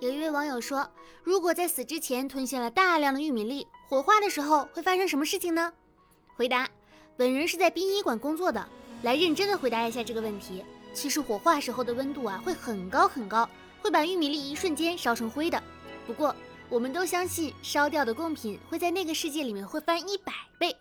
有一位网友说，如果在死之前吞下了大量的玉米粒，火化的时候会发生什么事情呢？回答：本人是在殡仪馆工作的，来认真的回答一下这个问题。其实火化时候的温度啊会很高很高，会把玉米粒一瞬间烧成灰的。不过我们都相信烧掉的贡品会在那个世界里面会翻一百倍，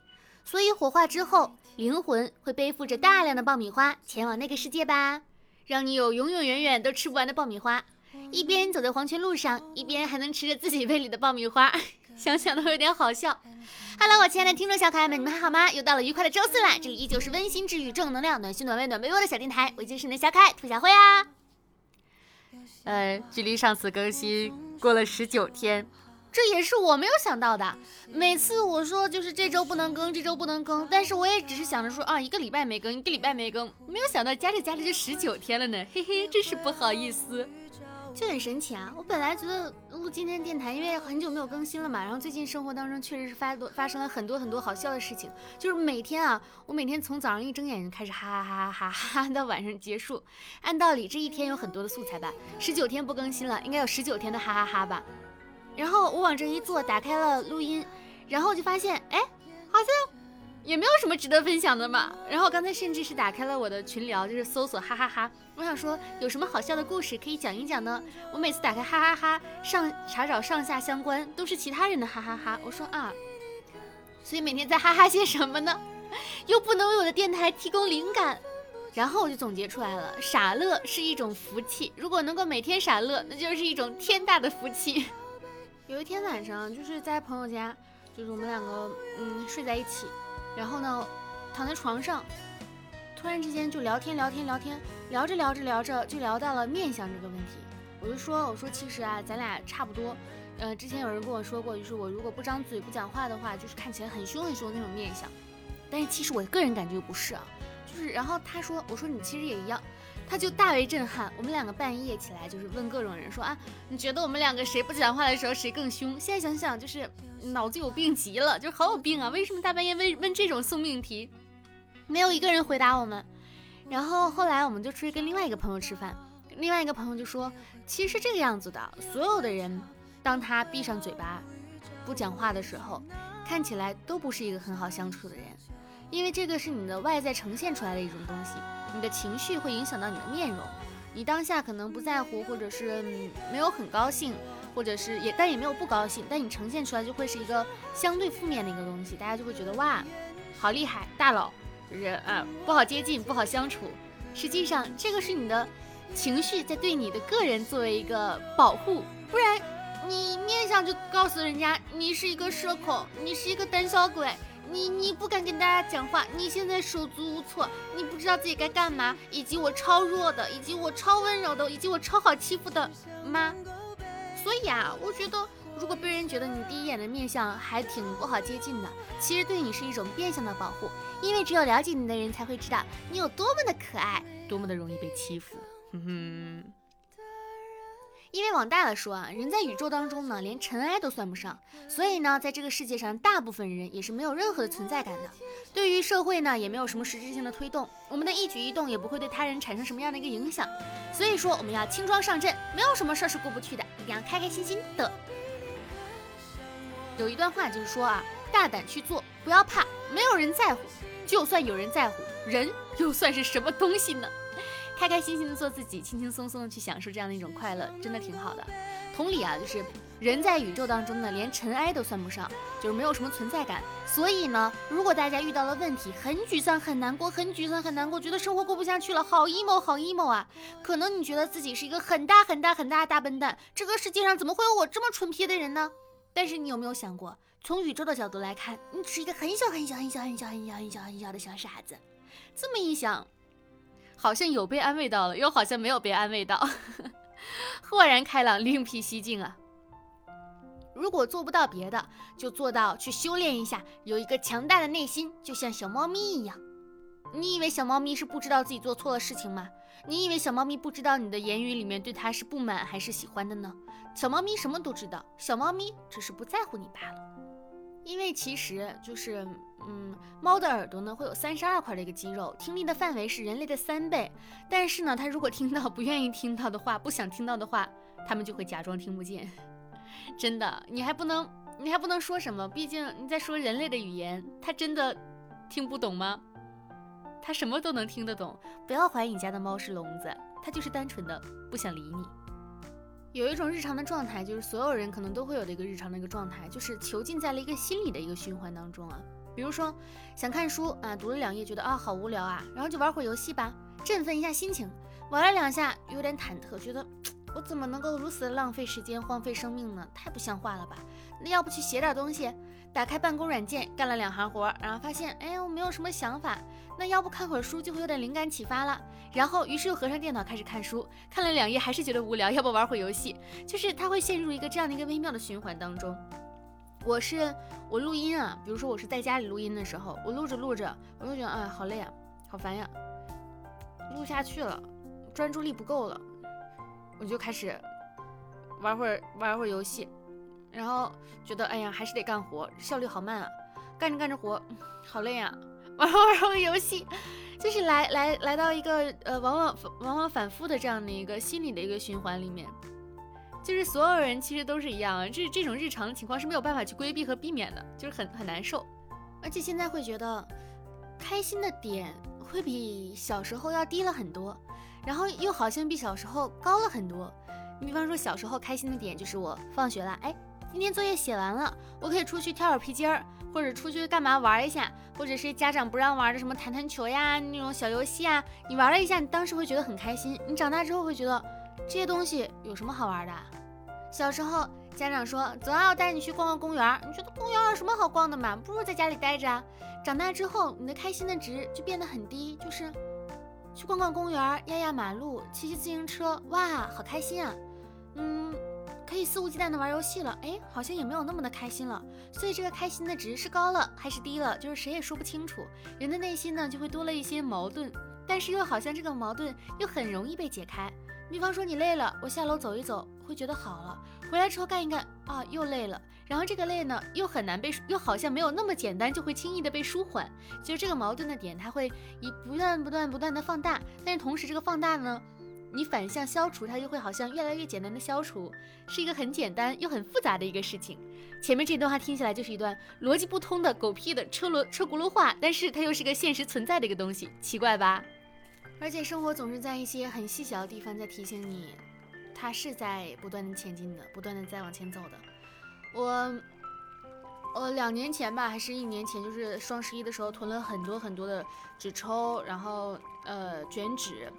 所以火化之后灵魂会背负着大量的爆米花前往那个世界吧，让你有永永远远都吃不完的爆米花。一边走在黄泉路上，一边还能吃着自己胃里的爆米花，想想都有点好笑。Hello，我亲爱的听众小可爱们，你们还好吗？又到了愉快的周四啦！这里依旧是温馨治愈、正能量、暖心暖胃暖被窝的小电台，我就是你的小可爱兔小慧啊。呃，距离上次更新过了十九天，这也是我没有想到的。每次我说就是这周不能更，这周不能更，但是我也只是想着说啊，一个礼拜没更，一个礼拜没更，没有想到加着加着就十九天了呢，嘿嘿，真是不好意思。就很神奇啊！我本来觉得录今天电台，因为很久没有更新了嘛，然后最近生活当中确实是发多发生了很多很多好笑的事情，就是每天啊，我每天从早上一睁眼就开始哈哈哈哈哈哈到晚上结束。按道理这一天有很多的素材吧，十九天不更新了，应该有十九天的哈哈哈吧。然后我往这一坐，打开了录音，然后就发现，哎，好像。也没有什么值得分享的嘛。然后刚才甚至是打开了我的群聊，就是搜索哈哈哈。我想说有什么好笑的故事可以讲一讲呢？我每次打开哈哈哈上查找上下相关，都是其他人的哈哈哈。我说啊，所以每天在哈哈些什么呢？又不能为我的电台提供灵感。然后我就总结出来了，傻乐是一种福气。如果能够每天傻乐，那就是一种天大的福气。有一天晚上，就是在朋友家，就是我们两个嗯睡在一起。然后呢，躺在床上，突然之间就聊天聊天聊天，聊着聊着聊着就聊到了面相这个问题。我就说，我说其实啊，咱俩差不多。呃，之前有人跟我说过，就是我如果不张嘴不讲话的话，就是看起来很凶很凶那种面相。但是其实我个人感觉不是啊，就是。然后他说，我说你其实也一样，他就大为震撼。我们两个半夜起来就是问各种人说啊，你觉得我们两个谁不讲话的时候谁更凶？现在想想就是。脑子有病极了，就好有病啊！为什么大半夜问问这种送命题？没有一个人回答我们。然后后来我们就出去跟另外一个朋友吃饭，另外一个朋友就说，其实是这个样子的，所有的人，当他闭上嘴巴不讲话的时候，看起来都不是一个很好相处的人，因为这个是你的外在呈现出来的一种东西，你的情绪会影响到你的面容，你当下可能不在乎，或者是没有很高兴。或者是也，但也没有不高兴，但你呈现出来就会是一个相对负面的一个东西，大家就会觉得哇，好厉害，大佬，就是啊，不好接近，不好相处。实际上，这个是你的情绪在对你的个人作为一个保护，不然你面相就告诉人家你是一个社恐，你是一个胆小鬼，你你不敢跟大家讲话，你现在手足无措，你不知道自己该干嘛，以及我超弱的，以及我超温柔的，以及我超好欺负的吗？所以啊，我觉得如果被人觉得你第一眼的面相还挺不好接近的，其实对你是一种变相的保护，因为只有了解你的人才会知道你有多么的可爱，多么的容易被欺负。哼哼。因为往大了说啊，人在宇宙当中呢，连尘埃都算不上，所以呢，在这个世界上，大部分人也是没有任何的存在感的。对于社会呢，也没有什么实质性的推动，我们的一举一动也不会对他人产生什么样的一个影响。所以说，我们要轻装上阵，没有什么事儿是过不去的，一定要开开心心的。有一段话就是说啊，大胆去做，不要怕，没有人在乎，就算有人在乎，人又算是什么东西呢？开开心心的做自己，轻轻松松的去享受这样的一种快乐，真的挺好的。同理啊，就是人在宇宙当中呢，连尘埃都算不上，就是没有什么存在感。所以呢，如果大家遇到了问题，很沮丧、很难过、很沮丧、很难过，觉得生活过不下去了，好 emo、好 emo 啊！可能你觉得自己是一个很大很大很大的大笨蛋，这个世界上怎么会有我这么蠢皮的人呢？但是你有没有想过，从宇宙的角度来看，你只是一个很小很小很小很小很小很小很小的小傻子。这么一想。好像有被安慰到了，又好像没有被安慰到，豁然开朗，另辟蹊径啊！如果做不到别的，就做到去修炼一下，有一个强大的内心，就像小猫咪一样。你以为小猫咪是不知道自己做错了事情吗？你以为小猫咪不知道你的言语里面对它是不满还是喜欢的呢？小猫咪什么都知道，小猫咪只是不在乎你罢了。因为其实就是，嗯，猫的耳朵呢会有三十二块的一个肌肉，听力的范围是人类的三倍。但是呢，它如果听到不愿意听到的话，不想听到的话，他们就会假装听不见。真的，你还不能，你还不能说什么，毕竟你在说人类的语言，它真的听不懂吗？他什么都能听得懂。不要怀疑你家的猫是聋子，它就是单纯的不想理你。有一种日常的状态，就是所有人可能都会有的一个日常的一个状态，就是囚禁在了一个心理的一个循环当中啊。比如说想看书啊，读了两页觉得啊好无聊啊，然后就玩会儿游戏吧，振奋一下心情。玩了两下有点忐忑，觉得我怎么能够如此的浪费时间、荒废生命呢？太不像话了吧？那要不去写点东西？打开办公软件干了两行活，然后发现哎我没有什么想法，那要不看会儿书就会有点灵感启发了。然后于是又合上电脑开始看书，看了两页还是觉得无聊，要不玩会儿游戏？就是他会陷入一个这样的一个微妙的循环当中。我是我录音啊，比如说我是在家里录音的时候，我录着录着，我就觉得哎好累啊，好烦呀，录下去了，专注力不够了，我就开始玩会儿玩会儿游戏，然后觉得哎呀还是得干活，效率好慢啊，干着干着活，好累啊，玩玩玩游戏，就是来来来到一个呃往往往往反复的这样的一个心理的一个循环里面。就是所有人其实都是一样，这这种日常的情况是没有办法去规避和避免的，就是很很难受。而且现在会觉得开心的点会比小时候要低了很多，然后又好像比小时候高了很多。你比方说小时候开心的点就是我放学了，哎，今天作业写完了，我可以出去跳会儿皮筋儿，或者出去干嘛玩一下，或者是家长不让玩的什么弹弹球呀那种小游戏啊，你玩了一下，你当时会觉得很开心。你长大之后会觉得。这些东西有什么好玩的？小时候家长说走啊，我带你去逛逛公园。你觉得公园有什么好逛的嘛？不如在家里待着。长大之后，你的开心的值就变得很低，就是去逛逛公园、压压马路、骑骑自行车，哇，好开心啊！嗯，可以肆无忌惮的玩游戏了，哎，好像也没有那么的开心了。所以这个开心的值是高了还是低了，就是谁也说不清楚。人的内心呢，就会多了一些矛盾，但是又好像这个矛盾又很容易被解开。比方说你累了，我下楼走一走，会觉得好了。回来之后干一干，啊，又累了。然后这个累呢，又很难被，又好像没有那么简单，就会轻易的被舒缓。就是这个矛盾的点，它会以不断、不断、不断的放大。但是同时，这个放大呢，你反向消除，它就会好像越来越简单的消除，是一个很简单又很复杂的一个事情。前面这段话听起来就是一段逻辑不通的狗屁的车轮车轱辘话，但是它又是个现实存在的一个东西，奇怪吧？而且生活总是在一些很细小的地方在提醒你，它是在不断的前进的，不断的在往前走的。我，我两年前吧，还是一年前，就是双十一的时候囤了很多很多的纸抽，然后呃卷纸，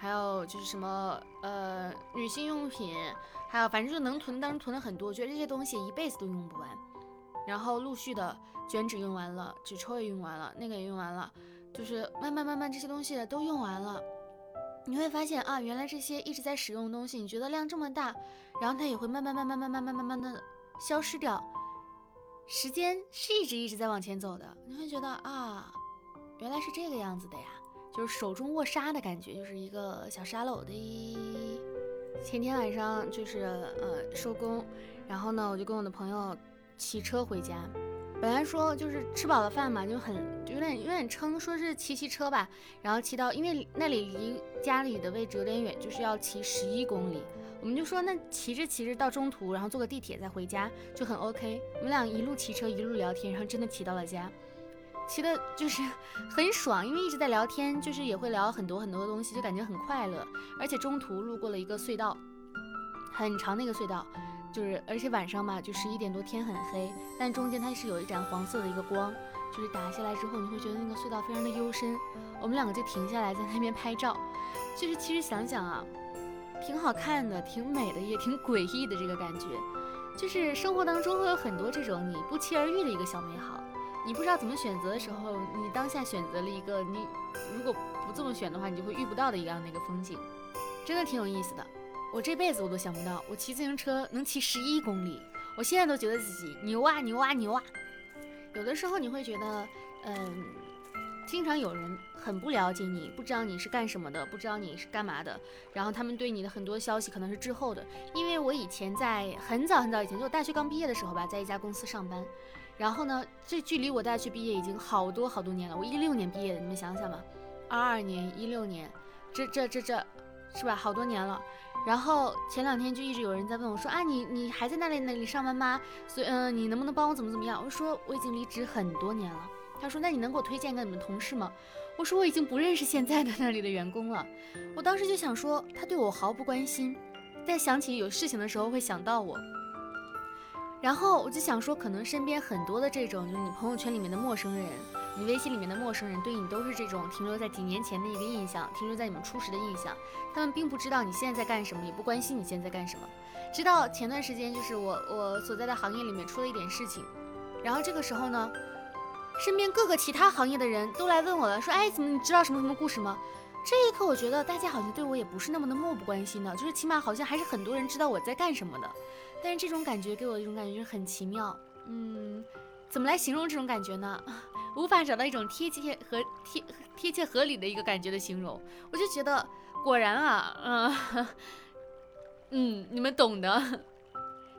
还有就是什么呃女性用品，还有反正就能囤当时囤了很多，我觉得这些东西一辈子都用不完。然后陆续的卷纸用完了，纸抽也用完了，那个也用完了。就是慢慢慢慢这些东西都用完了，你会发现啊，原来这些一直在使用的东西，你觉得量这么大，然后它也会慢慢慢慢慢慢慢慢慢的消失掉。时间是一直一直在往前走的，你会觉得啊，原来是这个样子的呀，就是手中握沙的感觉，就是一个小沙漏的。前天晚上就是呃收工，然后呢我就跟我的朋友骑车回家。本来说就是吃饱了饭嘛，就很就有点有点撑，说是骑骑车吧，然后骑到，因为那里离家里的位置有点远，就是要骑十一公里。我们就说那骑着骑着到中途，然后坐个地铁再回家就很 OK。我们俩一路骑车一路聊天，然后真的骑到了家，骑的就是 很爽，因为一直在聊天，就是也会聊很多很多的东西，就感觉很快乐。而且中途路过了一个隧道，很长的一个隧道。就是，而且晚上嘛，就十一点多，天很黑，但中间它是有一盏黄色的一个光，就是打下来之后，你会觉得那个隧道非常的幽深。我们两个就停下来在那边拍照，就是其实想想啊，挺好看的，挺美的，也挺诡异的这个感觉。就是生活当中会有很多这种你不期而遇的一个小美好，你不知道怎么选择的时候，你当下选择了一个你如果不这么选的话，你就会遇不到的一样的一个风景，真的挺有意思的。我这辈子我都想不到，我骑自行车能骑十一公里，我现在都觉得自己牛啊牛啊牛啊！有的时候你会觉得，嗯，经常有人很不了解你，不知道你是干什么的，不知道你是干嘛的，然后他们对你的很多消息可能是滞后的。因为我以前在很早很早以前，就我大学刚毕业的时候吧，在一家公司上班，然后呢，这距离我大学毕业已经好多好多年了，我一六年毕业的，你们想想吧，二二年、一六年，这这这这。是吧？好多年了。然后前两天就一直有人在问我说啊，你你还在那里那里上班吗？所以嗯，你能不能帮我怎么怎么样？我说我已经离职很多年了。他说那你能给我推荐个你们同事吗？我说我已经不认识现在的那里的员工了。我当时就想说他对我毫不关心，在想起有事情的时候会想到我。然后我就想说，可能身边很多的这种就是你朋友圈里面的陌生人。你微信里面的陌生人对你都是这种停留在几年前的一个印象，停留在你们初识的印象，他们并不知道你现在在干什么，也不关心你现在在干什么。直到前段时间，就是我我所在的行业里面出了一点事情，然后这个时候呢，身边各个其他行业的人都来问我了，说，哎，怎么你知道什么什么故事吗？这一刻，我觉得大家好像对我也不是那么的漠不关心的，就是起码好像还是很多人知道我在干什么的。但是这种感觉给我的一种感觉就是很奇妙，嗯，怎么来形容这种感觉呢？无法找到一种贴切和贴贴切合理的一个感觉的形容，我就觉得果然啊，嗯 嗯，你们懂的。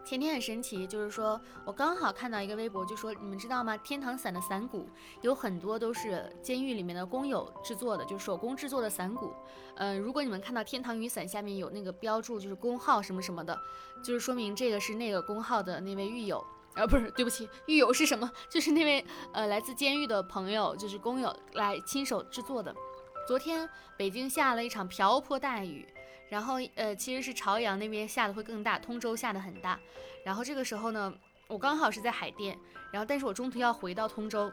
前天很神奇，就是说我刚好看到一个微博，就说你们知道吗？天堂伞的伞骨有很多都是监狱里面的工友制作的，就是手工制作的伞骨。嗯，如果你们看到天堂雨伞下面有那个标注，就是工号什么什么的，就是说明这个是那个工号的那位狱友。啊，不是，对不起，狱友是什么？就是那位呃来自监狱的朋友，就是工友来亲手制作的。昨天北京下了一场瓢泼大雨，然后呃其实是朝阳那边下的会更大，通州下的很大。然后这个时候呢，我刚好是在海淀，然后但是我中途要回到通州，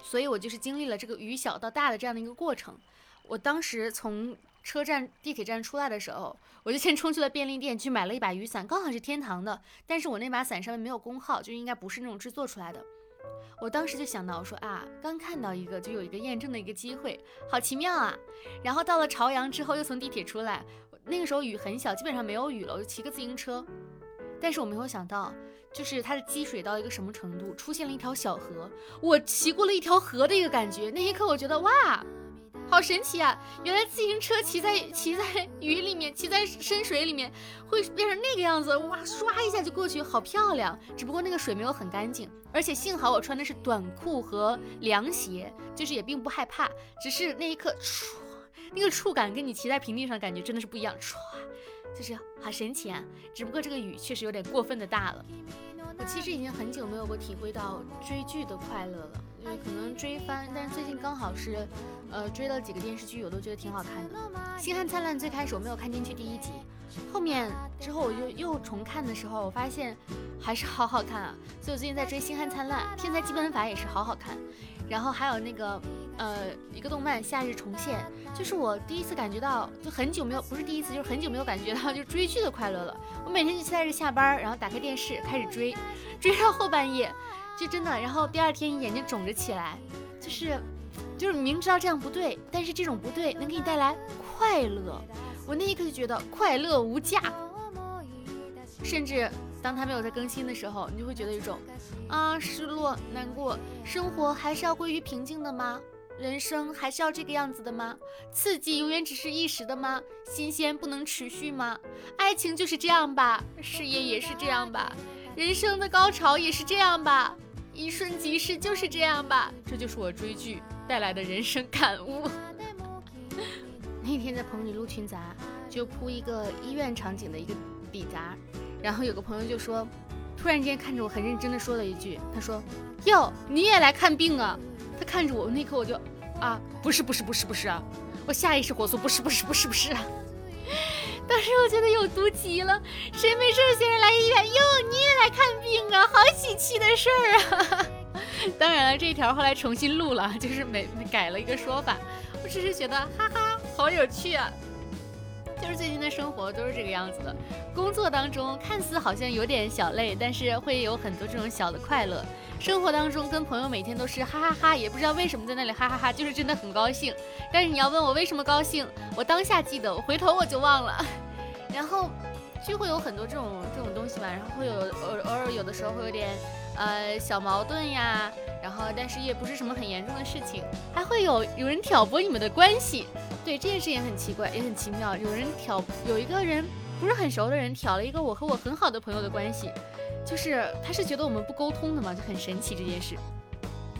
所以我就是经历了这个雨小到大的这样的一个过程。我当时从车站地铁站出来的时候，我就先冲去了便利店去买了一把雨伞，刚好是天堂的，但是我那把伞上面没有工号，就应该不是那种制作出来的。我当时就想到，我说啊，刚看到一个，就有一个验证的一个机会，好奇妙啊！然后到了朝阳之后，又从地铁出来，那个时候雨很小，基本上没有雨了，我就骑个自行车。但是我没有想到，就是它的积水到一个什么程度，出现了一条小河，我骑过了一条河的一个感觉。那一刻，我觉得哇！好神奇啊！原来自行车骑在骑在 雨里面，骑在深水里面会变成那个样子，哇，唰一下就过去，好漂亮。只不过那个水没有很干净，而且幸好我穿的是短裤和凉鞋，就是也并不害怕。只是那一刻，那个触感跟你骑在平地上感觉真的是不一样，唰，就是好神奇啊！只不过这个雨确实有点过分的大了。我其实已经很久没有过体会到追剧的快乐了，因为可能追番，但是最近刚好是。呃，追了几个电视剧，我都觉得挺好看的。《星汉灿烂》最开始我没有看进去第一集，后面之后我就又重看的时候，我发现还是好好看啊。所以我最近在追《星汉灿烂》，《天才基本法》也是好好看。然后还有那个呃一个动漫《夏日重现》，就是我第一次感觉到，就很久没有，不是第一次，就是很久没有感觉到就追剧的快乐了。我每天就期待着下班，然后打开电视开始追，追到后半夜，就真的，然后第二天眼睛肿着起来，就是。就是明知道这样不对，但是这种不对能给你带来快乐，我那一刻就觉得快乐无价。甚至当他没有在更新的时候，你就会觉得一种啊失落、难过。生活还是要归于平静的吗？人生还是要这个样子的吗？刺激永远只是一时的吗？新鲜不能持续吗？爱情就是这样吧，事业也是这样吧，人生的高潮也是这样吧，一瞬即逝就是这样吧。这就是我追剧。带来的人生感悟。那天在棚里录群杂，就铺一个医院场景的一个底杂，然后有个朋友就说，突然间看着我很认真的说了一句，他说：“哟，你也来看病啊？”他看着我，那刻我就啊，不是不是不是不是啊，我下意识火速不是不是不是不是啊。当时我觉得有毒极了，谁没事闲着来医院？哟，你也来看病啊？好喜气的事儿啊！当然了，这一条后来重新录了，就是没改了一个说法。我只是觉得，哈哈，好有趣啊！就是最近的生活都是这个样子的，工作当中看似好像有点小累，但是会有很多这种小的快乐。生活当中跟朋友每天都是哈哈哈，也不知道为什么在那里哈哈哈，就是真的很高兴。但是你要问我为什么高兴，我当下记得，我回头我就忘了。然后就会有很多这种这种东西吧，然后会有偶偶尔有的时候会有点。呃，小矛盾呀，然后但是也不是什么很严重的事情，还会有有人挑拨你们的关系，对这件事也很奇怪，也很奇妙。有人挑，有一个人不是很熟的人挑了一个我和我很好的朋友的关系，就是他是觉得我们不沟通的嘛，就很神奇这件事。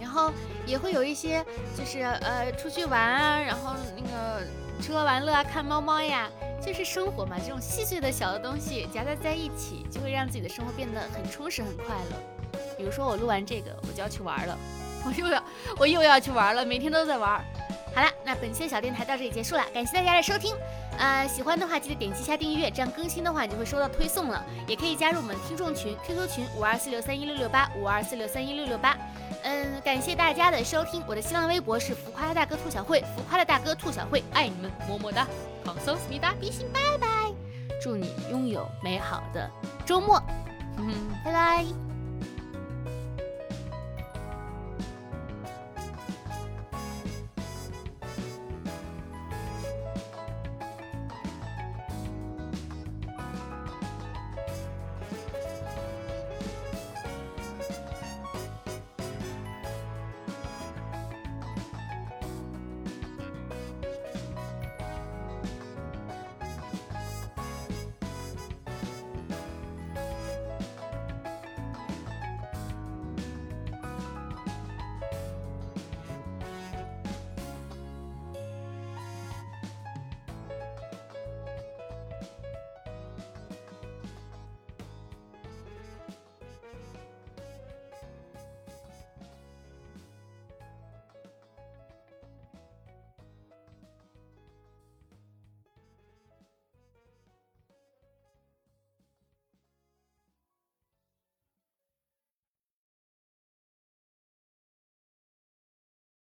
然后也会有一些就是呃出去玩啊，然后那个吃喝玩乐啊，看猫猫呀。就是生活嘛，这种细碎的小的东西夹杂在一起，就会让自己的生活变得很充实、很快乐。比如说我录完这个，我就要去玩了，我又要我又要去玩了，每天都在玩。好了，那本期的小电台到这里结束了，感谢大家的收听。呃，喜欢的话记得点击一下订阅，这样更新的话你就会收到推送了。也可以加入我们听众群，QQ 群五二四六三一六六八五二四六三一六六八。嗯，感谢大家的收听，我的新浪微博是浮夸的大哥兔小慧，浮夸的大哥兔小慧，爱你们，么么哒，放松思密达，比心拜拜，祝你拥有美好的周末，嗯，拜拜。